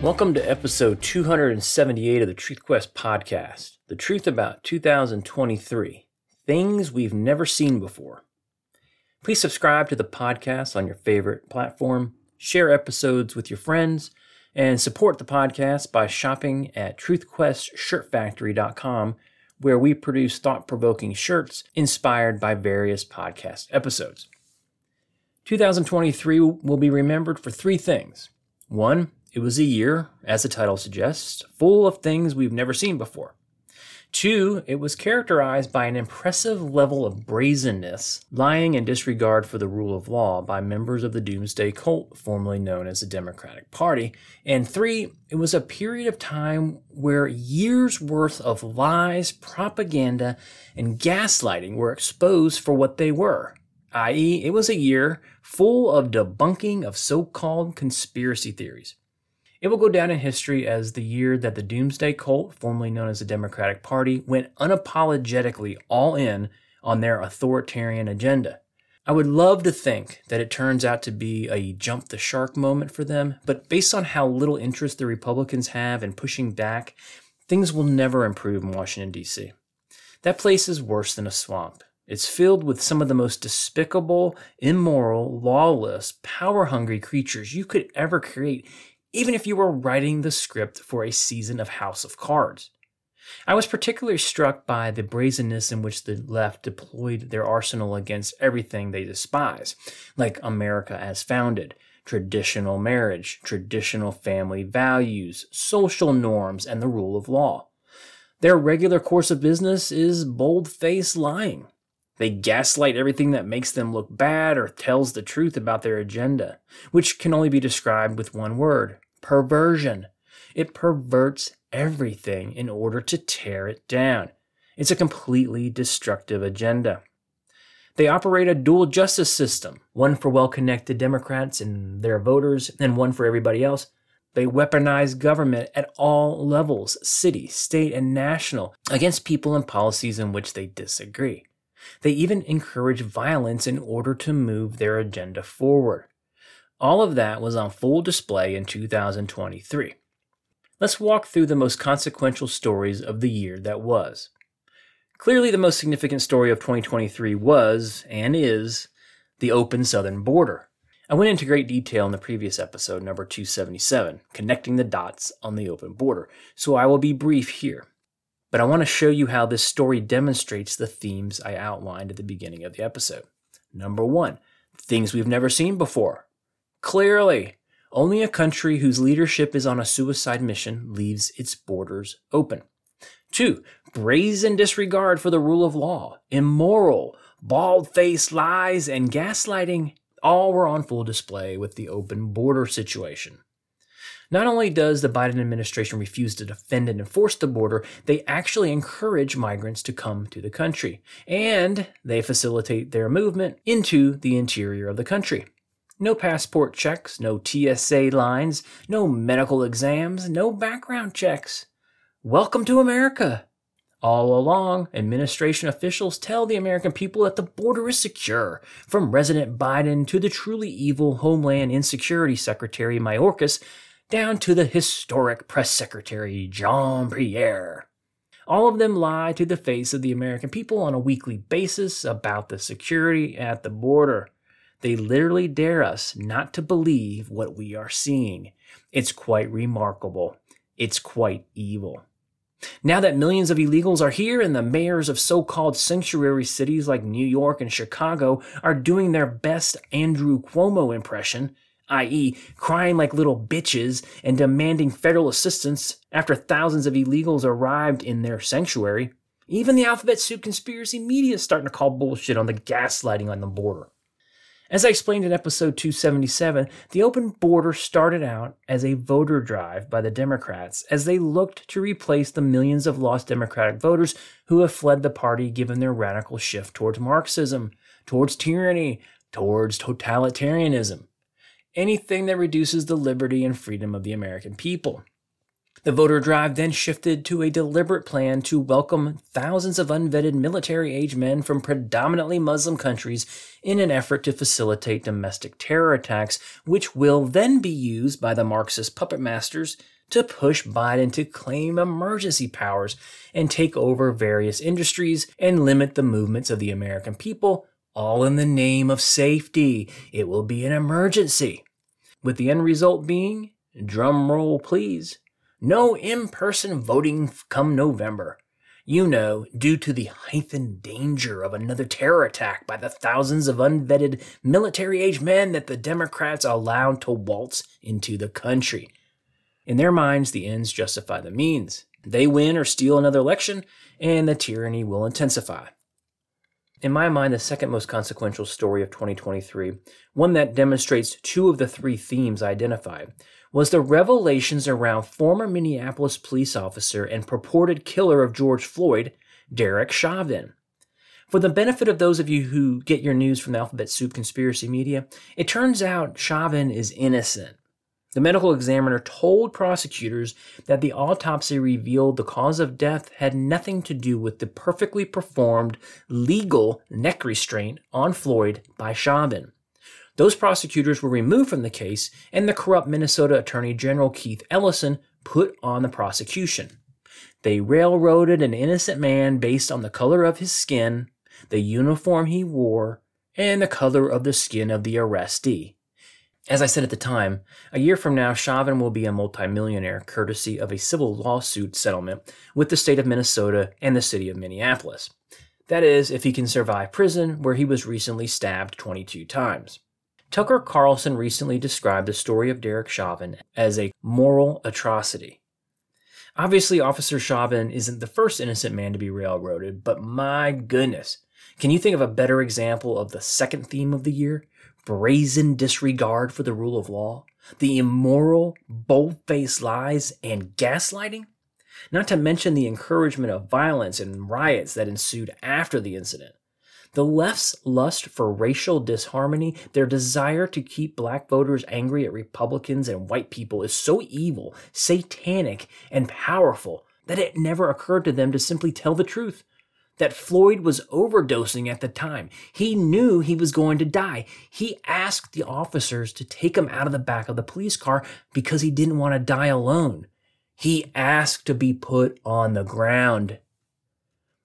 Welcome to episode 278 of the Truth Quest podcast. The truth about 2023 things we've never seen before. Please subscribe to the podcast on your favorite platform, share episodes with your friends, and support the podcast by shopping at truthquestshirtfactory.com, where we produce thought provoking shirts inspired by various podcast episodes. 2023 will be remembered for three things. One, it was a year, as the title suggests, full of things we've never seen before. Two, it was characterized by an impressive level of brazenness, lying and disregard for the rule of law by members of the Doomsday Cult, formerly known as the Democratic Party. And three, it was a period of time where years worth of lies, propaganda, and gaslighting were exposed for what they were, i.e., it was a year full of debunking of so called conspiracy theories. It will go down in history as the year that the Doomsday Cult, formerly known as the Democratic Party, went unapologetically all in on their authoritarian agenda. I would love to think that it turns out to be a jump the shark moment for them, but based on how little interest the Republicans have in pushing back, things will never improve in Washington, D.C. That place is worse than a swamp. It's filled with some of the most despicable, immoral, lawless, power hungry creatures you could ever create, even if you were writing the script for a season of House of Cards. I was particularly struck by the brazenness in which the left deployed their arsenal against everything they despise, like America as founded, traditional marriage, traditional family values, social norms, and the rule of law. Their regular course of business is bold faced lying. They gaslight everything that makes them look bad or tells the truth about their agenda, which can only be described with one word perversion. It perverts everything in order to tear it down. It's a completely destructive agenda. They operate a dual justice system, one for well connected Democrats and their voters, and one for everybody else. They weaponize government at all levels city, state, and national against people and policies in which they disagree. They even encourage violence in order to move their agenda forward. All of that was on full display in 2023. Let's walk through the most consequential stories of the year that was. Clearly, the most significant story of 2023 was, and is, the open southern border. I went into great detail in the previous episode, number 277, connecting the dots on the open border, so I will be brief here. But I want to show you how this story demonstrates the themes I outlined at the beginning of the episode. Number one, things we've never seen before. Clearly, only a country whose leadership is on a suicide mission leaves its borders open. Two, brazen disregard for the rule of law, immoral, bald faced lies, and gaslighting all were on full display with the open border situation. Not only does the Biden administration refuse to defend and enforce the border, they actually encourage migrants to come to the country, and they facilitate their movement into the interior of the country. No passport checks, no TSA lines, no medical exams, no background checks. Welcome to America. All along, administration officials tell the American people that the border is secure, from President Biden to the truly evil Homeland Insecurity Secretary Mayorkas, down to the historic Press Secretary Jean Pierre. All of them lie to the face of the American people on a weekly basis about the security at the border. They literally dare us not to believe what we are seeing. It's quite remarkable. It's quite evil. Now that millions of illegals are here and the mayors of so called sanctuary cities like New York and Chicago are doing their best Andrew Cuomo impression, i.e., crying like little bitches and demanding federal assistance after thousands of illegals arrived in their sanctuary, even the alphabet soup conspiracy media is starting to call bullshit on the gaslighting on the border. As I explained in episode 277, the open border started out as a voter drive by the Democrats as they looked to replace the millions of lost Democratic voters who have fled the party given their radical shift towards Marxism, towards tyranny, towards totalitarianism. Anything that reduces the liberty and freedom of the American people. The voter drive then shifted to a deliberate plan to welcome thousands of unvetted military age men from predominantly Muslim countries in an effort to facilitate domestic terror attacks, which will then be used by the Marxist puppet masters to push Biden to claim emergency powers and take over various industries and limit the movements of the American people, all in the name of safety. It will be an emergency. With the end result being, drum roll please, no in person voting come November. You know, due to the heightened danger of another terror attack by the thousands of unvetted military age men that the Democrats allowed to waltz into the country. In their minds, the ends justify the means. They win or steal another election, and the tyranny will intensify. In my mind, the second most consequential story of 2023, one that demonstrates two of the three themes I identified, was the revelations around former Minneapolis police officer and purported killer of George Floyd, Derek Chauvin. For the benefit of those of you who get your news from the Alphabet Soup conspiracy media, it turns out Chauvin is innocent. The medical examiner told prosecutors that the autopsy revealed the cause of death had nothing to do with the perfectly performed legal neck restraint on Floyd by Chauvin. Those prosecutors were removed from the case, and the corrupt Minnesota Attorney General Keith Ellison put on the prosecution. They railroaded an innocent man based on the color of his skin, the uniform he wore, and the color of the skin of the arrestee. As I said at the time, a year from now, Chauvin will be a multimillionaire courtesy of a civil lawsuit settlement with the state of Minnesota and the city of Minneapolis. That is, if he can survive prison, where he was recently stabbed 22 times. Tucker Carlson recently described the story of Derek Chauvin as a moral atrocity. Obviously, Officer Chauvin isn't the first innocent man to be railroaded, but my goodness, can you think of a better example of the second theme of the year? Brazen disregard for the rule of law, the immoral, bold faced lies, and gaslighting? Not to mention the encouragement of violence and riots that ensued after the incident. The left's lust for racial disharmony, their desire to keep black voters angry at Republicans and white people, is so evil, satanic, and powerful that it never occurred to them to simply tell the truth that Floyd was overdosing at the time. He knew he was going to die. He asked the officers to take him out of the back of the police car because he didn't want to die alone. He asked to be put on the ground.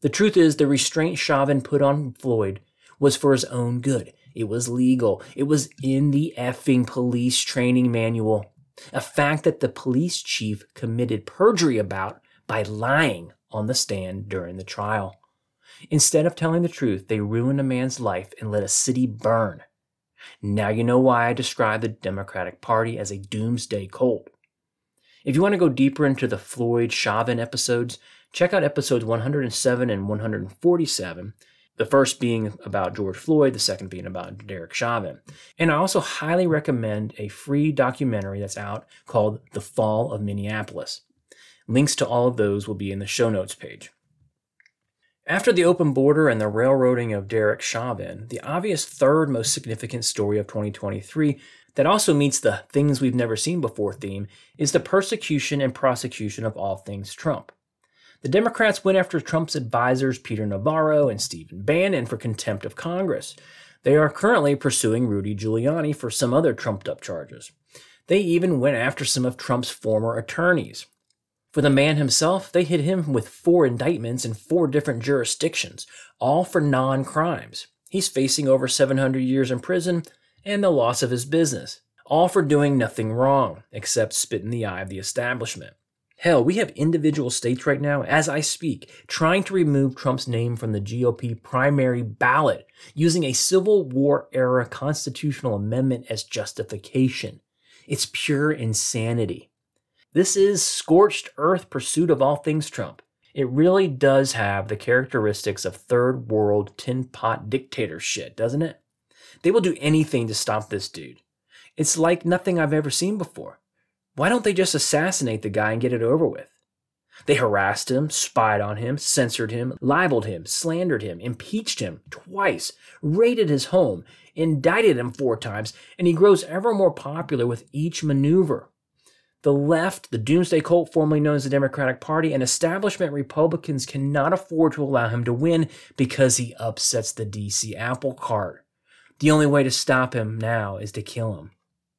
The truth is, the restraint Chauvin put on Floyd was for his own good. It was legal. It was in the effing police training manual. A fact that the police chief committed perjury about by lying on the stand during the trial. Instead of telling the truth, they ruined a man's life and let a city burn. Now you know why I describe the Democratic Party as a doomsday cult. If you want to go deeper into the Floyd Chauvin episodes, check out episodes 107 and 147. The first being about George Floyd, the second being about Derek Chauvin. And I also highly recommend a free documentary that's out called The Fall of Minneapolis. Links to all of those will be in the show notes page. After the open border and the railroading of Derek Chauvin, the obvious third most significant story of 2023 that also meets the things we've never seen before theme is the persecution and prosecution of all things Trump. The Democrats went after Trump's advisors Peter Navarro and Stephen Bannon for contempt of Congress. They are currently pursuing Rudy Giuliani for some other trumped up charges. They even went after some of Trump's former attorneys. For the man himself, they hit him with four indictments in four different jurisdictions, all for non crimes. He's facing over 700 years in prison and the loss of his business, all for doing nothing wrong except spit in the eye of the establishment. Hell, we have individual states right now, as I speak, trying to remove Trump's name from the GOP primary ballot using a Civil War era constitutional amendment as justification. It's pure insanity. This is scorched earth pursuit of all things Trump. It really does have the characteristics of third world tin pot dictator shit, doesn't it? They will do anything to stop this dude. It's like nothing I've ever seen before. Why don't they just assassinate the guy and get it over with? They harassed him, spied on him, censored him, libeled him, slandered him, impeached him twice, raided his home, indicted him four times, and he grows ever more popular with each maneuver. The left, the doomsday cult formerly known as the Democratic Party, and establishment Republicans cannot afford to allow him to win because he upsets the DC apple cart. The only way to stop him now is to kill him.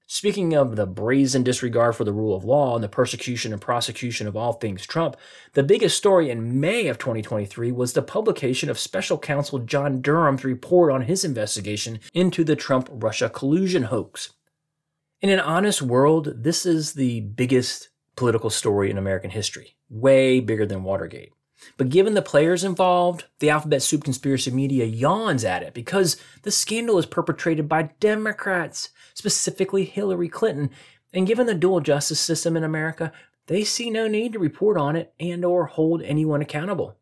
Speaking of the brazen disregard for the rule of law and the persecution and prosecution of all things Trump, the biggest story in May of 2023 was the publication of special counsel John Durham's report on his investigation into the Trump Russia collusion hoax. In an honest world, this is the biggest political story in American history, way bigger than Watergate. But given the players involved, the alphabet soup conspiracy media yawns at it because the scandal is perpetrated by Democrats specifically Hillary Clinton. And given the dual justice system in America, they see no need to report on it and or hold anyone accountable.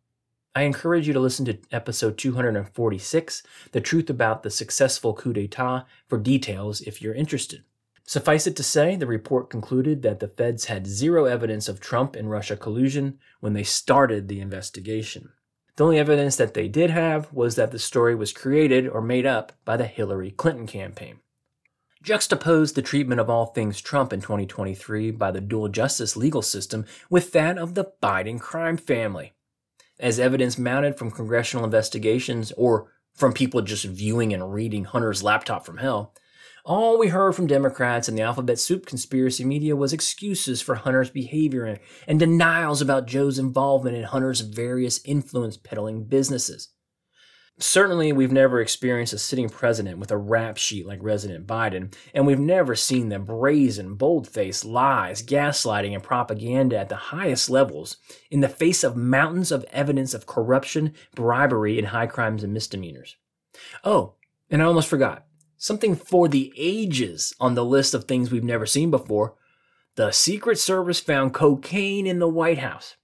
I encourage you to listen to episode 246, The Truth About the Successful Coup d'etat, for details if you're interested. Suffice it to say, the report concluded that the feds had zero evidence of Trump and Russia collusion when they started the investigation. The only evidence that they did have was that the story was created or made up by the Hillary Clinton campaign. Juxtapose the treatment of all things Trump in 2023 by the dual justice legal system with that of the Biden crime family. As evidence mounted from congressional investigations or from people just viewing and reading Hunter's laptop from hell, all we heard from Democrats and the alphabet soup conspiracy media was excuses for Hunter's behavior and denials about Joe's involvement in Hunter's various influence peddling businesses. Certainly, we've never experienced a sitting president with a rap sheet like President Biden, and we've never seen the brazen, bold faced lies, gaslighting, and propaganda at the highest levels in the face of mountains of evidence of corruption, bribery, and high crimes and misdemeanors. Oh, and I almost forgot something for the ages on the list of things we've never seen before. The Secret Service found cocaine in the White House.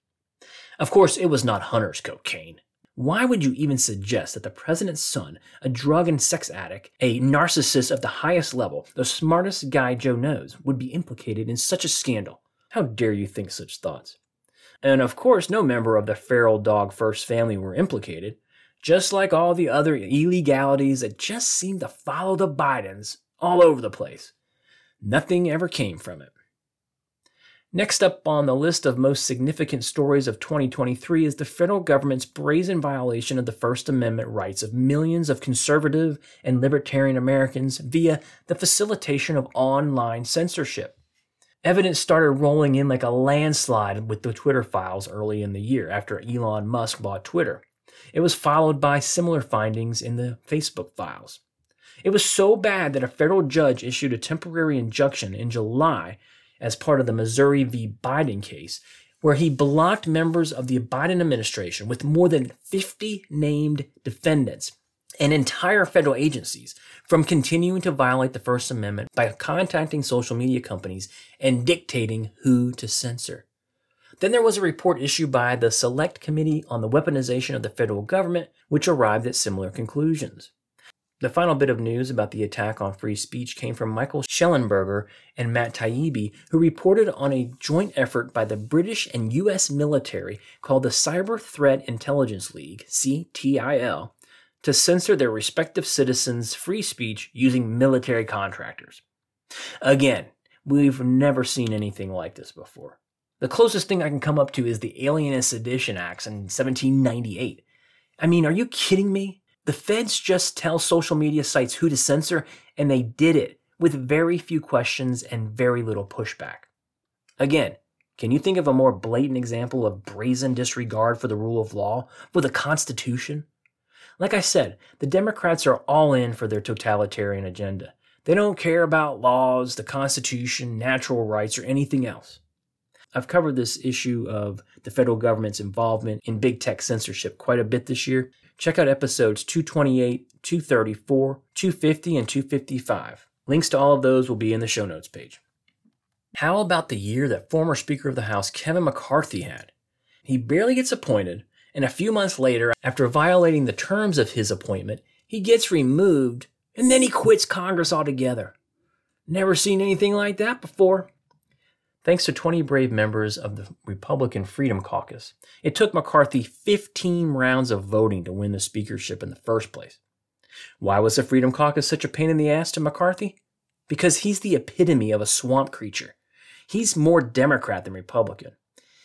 Of course, it was not Hunter's cocaine. Why would you even suggest that the president's son, a drug and sex addict, a narcissist of the highest level, the smartest guy Joe knows, would be implicated in such a scandal? How dare you think such thoughts? And of course, no member of the feral dog first family were implicated, just like all the other illegalities that just seemed to follow the Bidens all over the place. Nothing ever came from it. Next up on the list of most significant stories of 2023 is the federal government's brazen violation of the First Amendment rights of millions of conservative and libertarian Americans via the facilitation of online censorship. Evidence started rolling in like a landslide with the Twitter files early in the year after Elon Musk bought Twitter. It was followed by similar findings in the Facebook files. It was so bad that a federal judge issued a temporary injunction in July as part of the Missouri v. Biden case, where he blocked members of the Biden administration with more than 50 named defendants and entire federal agencies from continuing to violate the First Amendment by contacting social media companies and dictating who to censor. Then there was a report issued by the Select Committee on the Weaponization of the Federal Government, which arrived at similar conclusions. The final bit of news about the attack on free speech came from Michael Shellenberger and Matt Taibbi, who reported on a joint effort by the British and U.S. military called the Cyber Threat Intelligence League, CTIL, to censor their respective citizens' free speech using military contractors. Again, we've never seen anything like this before. The closest thing I can come up to is the Alien and Sedition Acts in 1798. I mean, are you kidding me? The feds just tell social media sites who to censor, and they did it with very few questions and very little pushback. Again, can you think of a more blatant example of brazen disregard for the rule of law, for the Constitution? Like I said, the Democrats are all in for their totalitarian agenda. They don't care about laws, the Constitution, natural rights, or anything else. I've covered this issue of the federal government's involvement in big tech censorship quite a bit this year, Check out episodes 228, 234, 250, and 255. Links to all of those will be in the show notes page. How about the year that former Speaker of the House Kevin McCarthy had? He barely gets appointed, and a few months later, after violating the terms of his appointment, he gets removed, and then he quits Congress altogether. Never seen anything like that before. Thanks to 20 brave members of the Republican Freedom Caucus, it took McCarthy 15 rounds of voting to win the speakership in the first place. Why was the Freedom Caucus such a pain in the ass to McCarthy? Because he's the epitome of a swamp creature. He's more Democrat than Republican.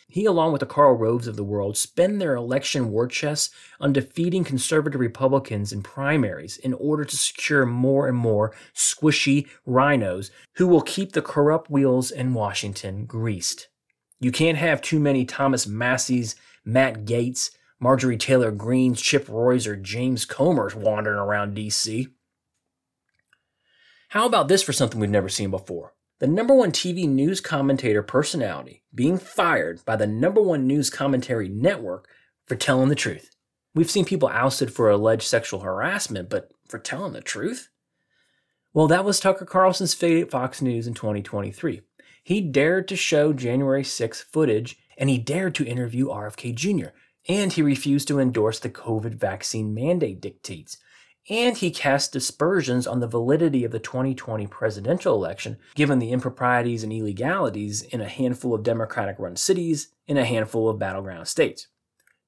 He, along with the Karl Roves of the world, spend their election war chests on defeating conservative Republicans in primaries in order to secure more and more squishy rhinos who will keep the corrupt wheels in Washington greased. You can't have too many Thomas Massie's, Matt Gaetz, Marjorie Taylor Greenes, Chip Roy's, or James Comers wandering around D.C. How about this for something we've never seen before? The number one TV news commentator personality being fired by the number one news commentary network for telling the truth. We've seen people ousted for alleged sexual harassment, but for telling the truth? Well, that was Tucker Carlson's fate at Fox News in 2023. He dared to show January 6 footage and he dared to interview RFK Jr. And he refused to endorse the COVID vaccine mandate dictates. And he cast dispersions on the validity of the 2020 presidential election, given the improprieties and illegalities in a handful of Democratic run cities in a handful of battleground states.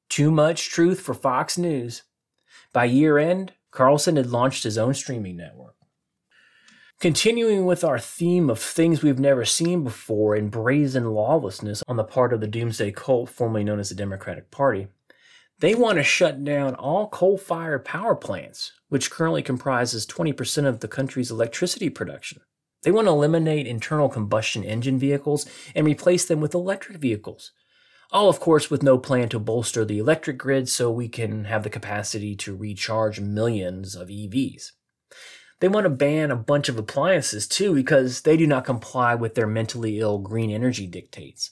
Too much truth for Fox News. By year end, Carlson had launched his own streaming network. Continuing with our theme of things we've never seen before and brazen lawlessness on the part of the Doomsday Cult, formerly known as the Democratic Party, they want to shut down all coal fired power plants, which currently comprises 20% of the country's electricity production. They want to eliminate internal combustion engine vehicles and replace them with electric vehicles. All, of course, with no plan to bolster the electric grid so we can have the capacity to recharge millions of EVs. They want to ban a bunch of appliances too because they do not comply with their mentally ill green energy dictates.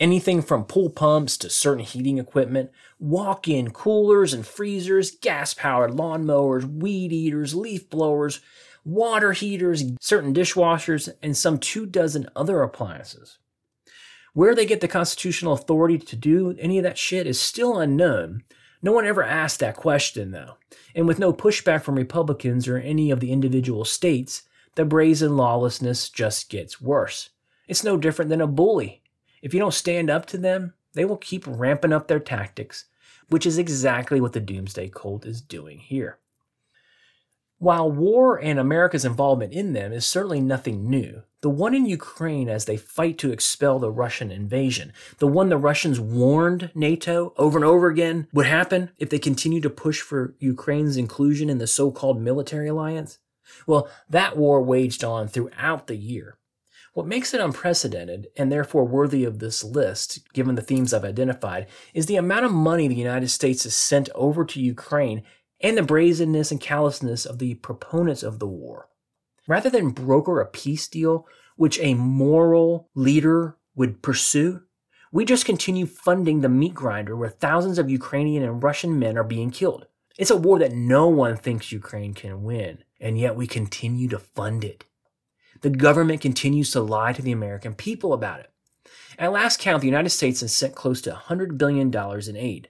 Anything from pool pumps to certain heating equipment, walk in coolers and freezers, gas powered lawnmowers, weed eaters, leaf blowers, water heaters, certain dishwashers, and some two dozen other appliances. Where they get the constitutional authority to do any of that shit is still unknown, no one ever asked that question, though. And with no pushback from Republicans or any of the individual states, the brazen lawlessness just gets worse. It's no different than a bully. If you don't stand up to them, they will keep ramping up their tactics, which is exactly what the Doomsday Cult is doing here. While war and America's involvement in them is certainly nothing new, the one in Ukraine as they fight to expel the Russian invasion, the one the Russians warned NATO over and over again would happen if they continue to push for Ukraine's inclusion in the so called military alliance, well, that war waged on throughout the year. What makes it unprecedented and therefore worthy of this list, given the themes I've identified, is the amount of money the United States has sent over to Ukraine and the brazenness and callousness of the proponents of the war. Rather than broker a peace deal, which a moral leader would pursue, we just continue funding the meat grinder where thousands of Ukrainian and Russian men are being killed. It's a war that no one thinks Ukraine can win, and yet we continue to fund it. The government continues to lie to the American people about it. At last count, the United States has sent close to $100 billion in aid.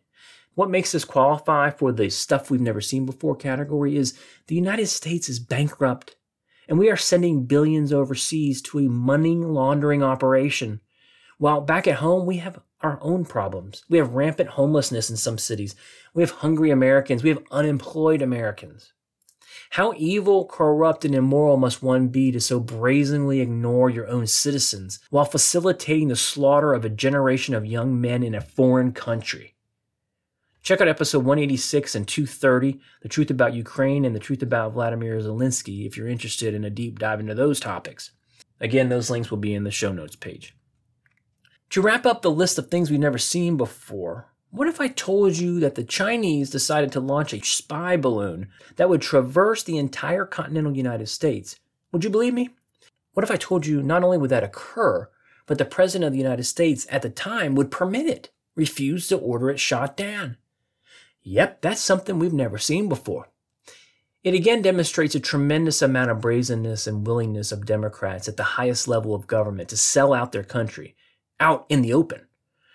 What makes this qualify for the stuff we've never seen before category is the United States is bankrupt, and we are sending billions overseas to a money laundering operation. While back at home, we have our own problems. We have rampant homelessness in some cities. We have hungry Americans. We have unemployed Americans. How evil, corrupt, and immoral must one be to so brazenly ignore your own citizens while facilitating the slaughter of a generation of young men in a foreign country? Check out episode 186 and 230, The Truth About Ukraine and The Truth About Vladimir Zelensky, if you're interested in a deep dive into those topics. Again, those links will be in the show notes page. To wrap up the list of things we've never seen before, what if I told you that the Chinese decided to launch a spy balloon that would traverse the entire continental United States? Would you believe me? What if I told you not only would that occur, but the President of the United States at the time would permit it, refuse to order it shot down? Yep, that's something we've never seen before. It again demonstrates a tremendous amount of brazenness and willingness of Democrats at the highest level of government to sell out their country, out in the open.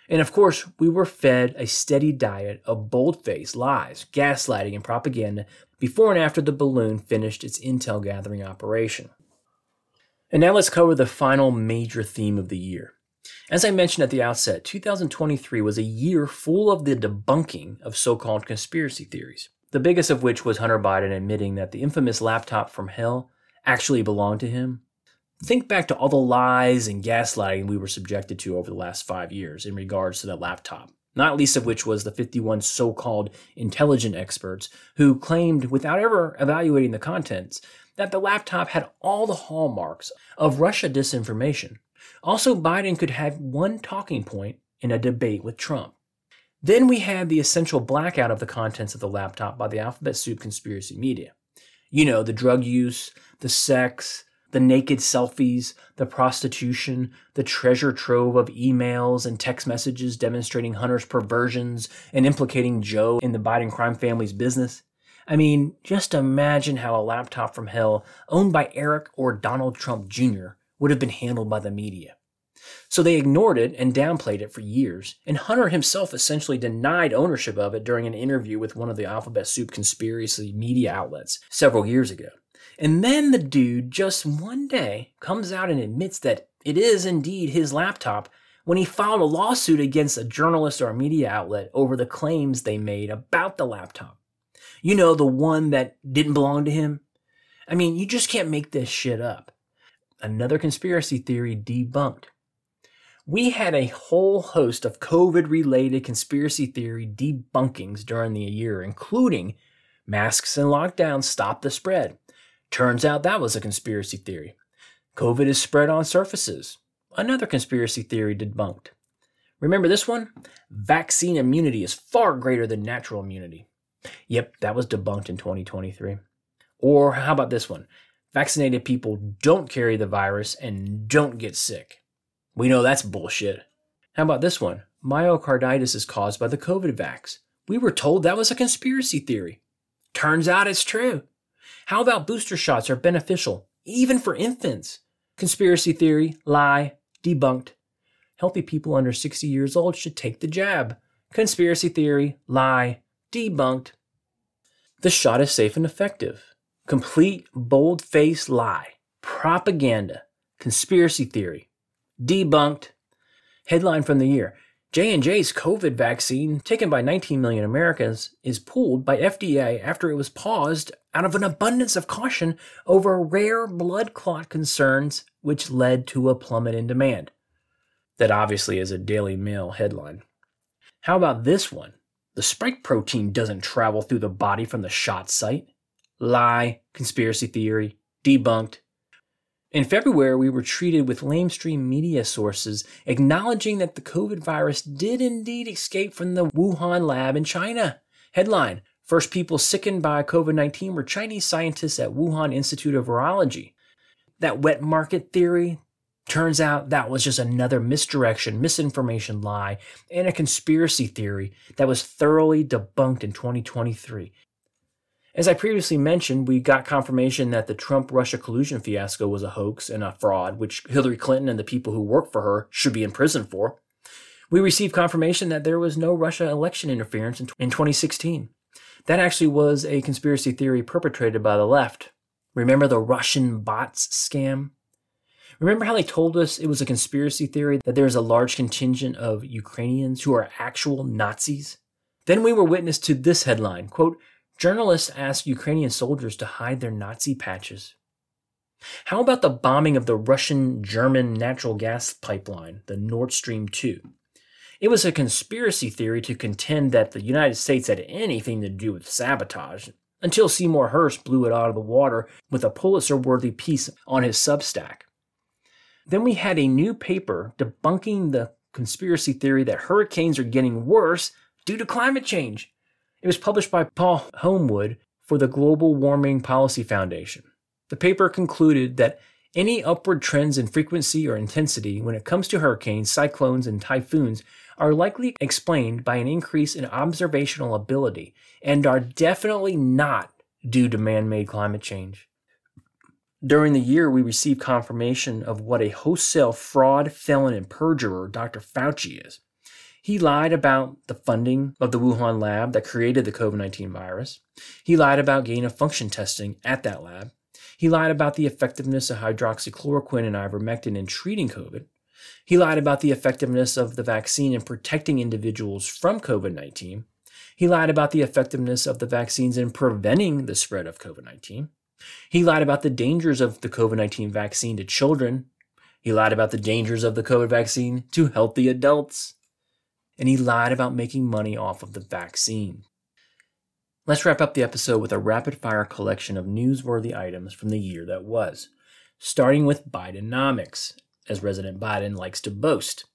And of course, we were fed a steady diet of bold faced lies, gaslighting, and propaganda before and after the balloon finished its intel gathering operation. And now let's cover the final major theme of the year as I mentioned at the outset, 2023 was a year full of the debunking of so called conspiracy theories, the biggest of which was Hunter Biden admitting that the infamous laptop from hell actually belonged to him. Think back to all the lies and gaslighting we were subjected to over the last five years in regards to the laptop, not least of which was the 51 so called intelligent experts who claimed, without ever evaluating the contents, that the laptop had all the hallmarks of Russia disinformation. Also, Biden could have one talking point in a debate with Trump. Then we had the essential blackout of the contents of the laptop by the alphabet soup conspiracy media. You know, the drug use, the sex, the naked selfies, the prostitution, the treasure trove of emails and text messages demonstrating Hunter's perversions and implicating Joe in the Biden crime family's business. I mean, just imagine how a laptop from hell owned by Eric or Donald Trump Jr. would have been handled by the media. So they ignored it and downplayed it for years, and Hunter himself essentially denied ownership of it during an interview with one of the Alphabet Soup conspiracy media outlets several years ago. And then the dude just one day comes out and admits that it is indeed his laptop when he filed a lawsuit against a journalist or a media outlet over the claims they made about the laptop. You know, the one that didn't belong to him? I mean, you just can't make this shit up. Another conspiracy theory debunked we had a whole host of COVID related conspiracy theory debunkings during the year, including masks and lockdowns stop the spread. Turns out that was a conspiracy theory. COVID is spread on surfaces. Another conspiracy theory debunked. Remember this one? Vaccine immunity is far greater than natural immunity. Yep, that was debunked in 2023. Or how about this one? Vaccinated people don't carry the virus and don't get sick. We know that's bullshit. How about this one? Myocarditis is caused by the COVID vax. We were told that was a conspiracy theory. Turns out it's true. How about booster shots are beneficial, even for infants? Conspiracy theory, lie, debunked. Healthy people under 60 years old should take the jab. Conspiracy theory, lie, debunked. The shot is safe and effective. Complete bold faced lie. Propaganda. Conspiracy theory. Debunked. Headline from the year. J&J's COVID vaccine, taken by 19 million Americans, is pulled by FDA after it was paused out of an abundance of caution over rare blood clot concerns, which led to a plummet in demand. That obviously is a Daily Mail headline. How about this one? The spike protein doesn't travel through the body from the shot site. Lie, conspiracy theory, debunked. In February, we were treated with lamestream media sources acknowledging that the COVID virus did indeed escape from the Wuhan lab in China. Headline First people sickened by COVID 19 were Chinese scientists at Wuhan Institute of Virology. That wet market theory turns out that was just another misdirection, misinformation lie, and a conspiracy theory that was thoroughly debunked in 2023. As I previously mentioned, we got confirmation that the Trump Russia collusion fiasco was a hoax and a fraud, which Hillary Clinton and the people who work for her should be in prison for. We received confirmation that there was no Russia election interference in 2016. That actually was a conspiracy theory perpetrated by the left. Remember the Russian bots scam? Remember how they told us it was a conspiracy theory that there is a large contingent of Ukrainians who are actual Nazis? Then we were witness to this headline, quote, Journalists asked Ukrainian soldiers to hide their Nazi patches. How about the bombing of the Russian German natural gas pipeline, the Nord Stream 2? It was a conspiracy theory to contend that the United States had anything to do with sabotage until Seymour Hersh blew it out of the water with a Pulitzer worthy piece on his Substack. Then we had a new paper debunking the conspiracy theory that hurricanes are getting worse due to climate change. It was published by Paul Homewood for the Global Warming Policy Foundation. The paper concluded that any upward trends in frequency or intensity when it comes to hurricanes, cyclones, and typhoons are likely explained by an increase in observational ability and are definitely not due to man made climate change. During the year, we received confirmation of what a wholesale fraud, felon, and perjurer Dr. Fauci is. He lied about the funding of the Wuhan lab that created the COVID 19 virus. He lied about gain of function testing at that lab. He lied about the effectiveness of hydroxychloroquine and ivermectin in treating COVID. He lied about the effectiveness of the vaccine in protecting individuals from COVID 19. He lied about the effectiveness of the vaccines in preventing the spread of COVID 19. He lied about the dangers of the COVID 19 vaccine to children. He lied about the dangers of the COVID vaccine to healthy adults. And he lied about making money off of the vaccine. Let's wrap up the episode with a rapid fire collection of newsworthy items from the year that was, starting with Bidenomics, as President Biden likes to boast.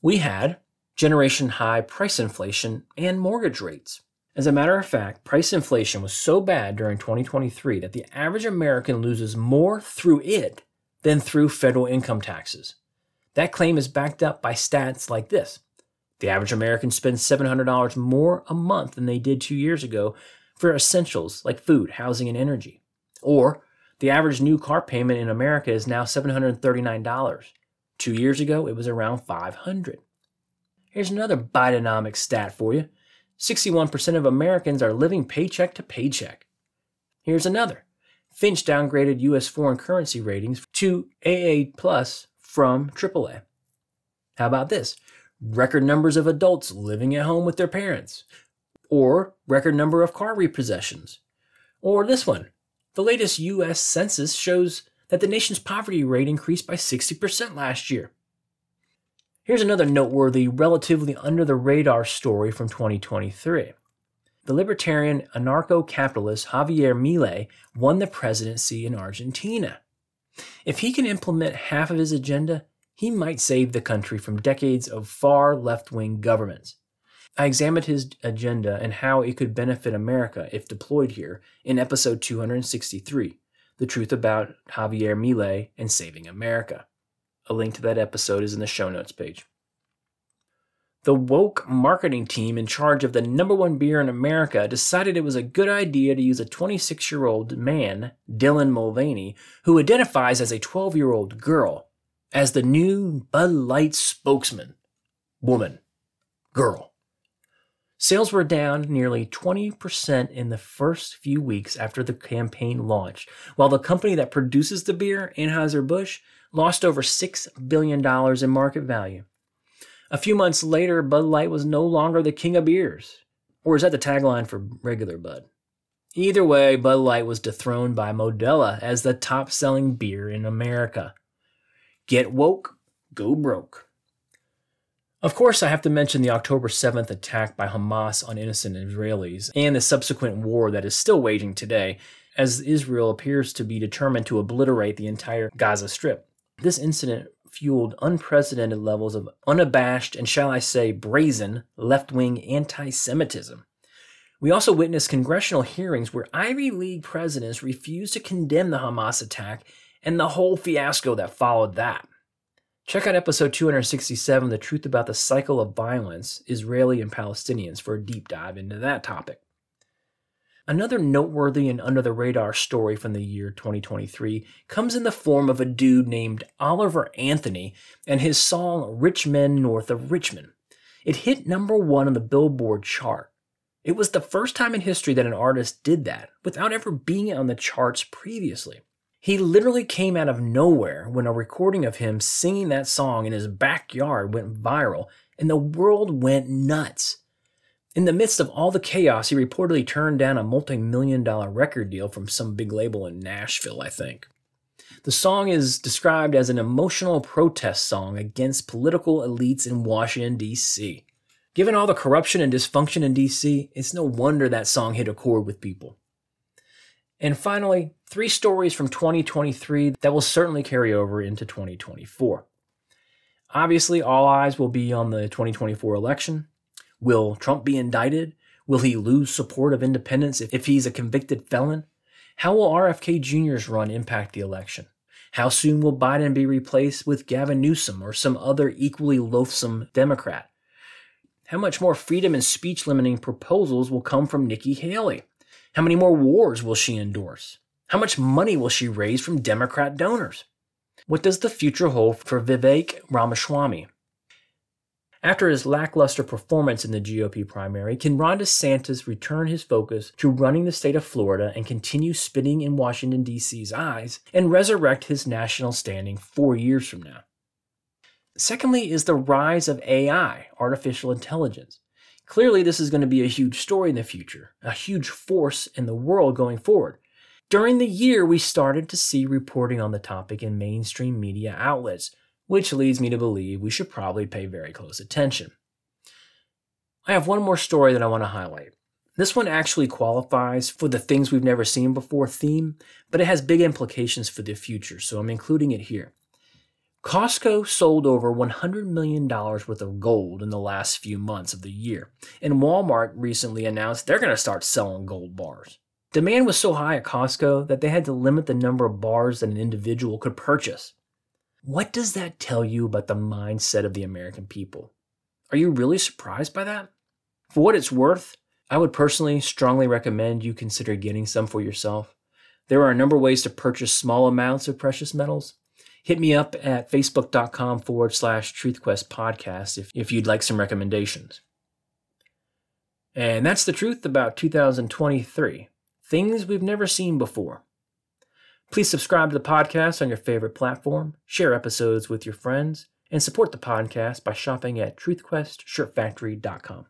We had generation high price inflation and mortgage rates. As a matter of fact, price inflation was so bad during 2023 that the average American loses more through it than through federal income taxes. That claim is backed up by stats like this. The average American spends $700 more a month than they did two years ago for essentials like food, housing, and energy. Or the average new car payment in America is now $739. Two years ago, it was around $500. Here's another Bidenomics stat for you 61% of Americans are living paycheck to paycheck. Here's another. Fitch downgraded U.S. foreign currency ratings to AA plus from AAA. How about this? Record numbers of adults living at home with their parents. Or record number of car repossessions. Or this one. The latest U.S. Census shows that the nation's poverty rate increased by 60% last year. Here's another noteworthy, relatively under the radar story from 2023. The libertarian anarcho capitalist Javier Milei won the presidency in Argentina. If he can implement half of his agenda, he might save the country from decades of far left wing governments. I examined his agenda and how it could benefit America if deployed here in episode 263 The Truth About Javier Milei and Saving America. A link to that episode is in the show notes page. The woke marketing team in charge of the number one beer in America decided it was a good idea to use a 26 year old man, Dylan Mulvaney, who identifies as a 12 year old girl, as the new Bud Light spokesman. Woman. Girl. Sales were down nearly 20% in the first few weeks after the campaign launched, while the company that produces the beer, Anheuser-Busch, lost over $6 billion in market value. A few months later, Bud Light was no longer the king of beers. Or is that the tagline for regular Bud? Either way, Bud Light was dethroned by Modelo as the top selling beer in America. Get woke, go broke. Of course, I have to mention the October 7th attack by Hamas on innocent Israelis and the subsequent war that is still waging today, as Israel appears to be determined to obliterate the entire Gaza Strip. This incident fueled unprecedented levels of unabashed and, shall I say, brazen left wing anti Semitism. We also witnessed congressional hearings where Ivy League presidents refused to condemn the Hamas attack and the whole fiasco that followed that. Check out episode 267, The Truth About the Cycle of Violence, Israeli and Palestinians, for a deep dive into that topic. Another noteworthy and under the radar story from the year 2023 comes in the form of a dude named Oliver Anthony and his song Rich Men North of Richmond. It hit number one on the Billboard chart. It was the first time in history that an artist did that without ever being on the charts previously. He literally came out of nowhere when a recording of him singing that song in his backyard went viral and the world went nuts. In the midst of all the chaos, he reportedly turned down a multi million dollar record deal from some big label in Nashville, I think. The song is described as an emotional protest song against political elites in Washington, D.C. Given all the corruption and dysfunction in D.C., it's no wonder that song hit a chord with people. And finally, three stories from 2023 that will certainly carry over into 2024. Obviously, all eyes will be on the 2024 election. Will Trump be indicted? Will he lose support of independents if, he's a convicted felon? How will RFK Jr.'s run impact the election? How soon will Biden be replaced with Gavin Newsom or some other equally loathsome Democrat? How much more freedom and speech limiting proposals will come from Nikki Haley? How many more wars will she endorse? How much money will she raise from Democrat donors? What does the future hold for Vivek Ramaswamy? After his lackluster performance in the GOP primary, can Ron DeSantis return his focus to running the state of Florida and continue spitting in Washington, D.C.'s eyes and resurrect his national standing four years from now? Secondly, is the rise of AI, artificial intelligence. Clearly, this is going to be a huge story in the future, a huge force in the world going forward. During the year, we started to see reporting on the topic in mainstream media outlets, which leads me to believe we should probably pay very close attention. I have one more story that I want to highlight. This one actually qualifies for the things we've never seen before theme, but it has big implications for the future, so I'm including it here. Costco sold over $100 million worth of gold in the last few months of the year, and Walmart recently announced they're going to start selling gold bars. Demand was so high at Costco that they had to limit the number of bars that an individual could purchase. What does that tell you about the mindset of the American people? Are you really surprised by that? For what it's worth, I would personally strongly recommend you consider getting some for yourself. There are a number of ways to purchase small amounts of precious metals. Hit me up at facebook.com forward slash truthquest podcast if, if you'd like some recommendations. And that's the truth about 2023 things we've never seen before. Please subscribe to the podcast on your favorite platform, share episodes with your friends, and support the podcast by shopping at truthquestshirtfactory.com.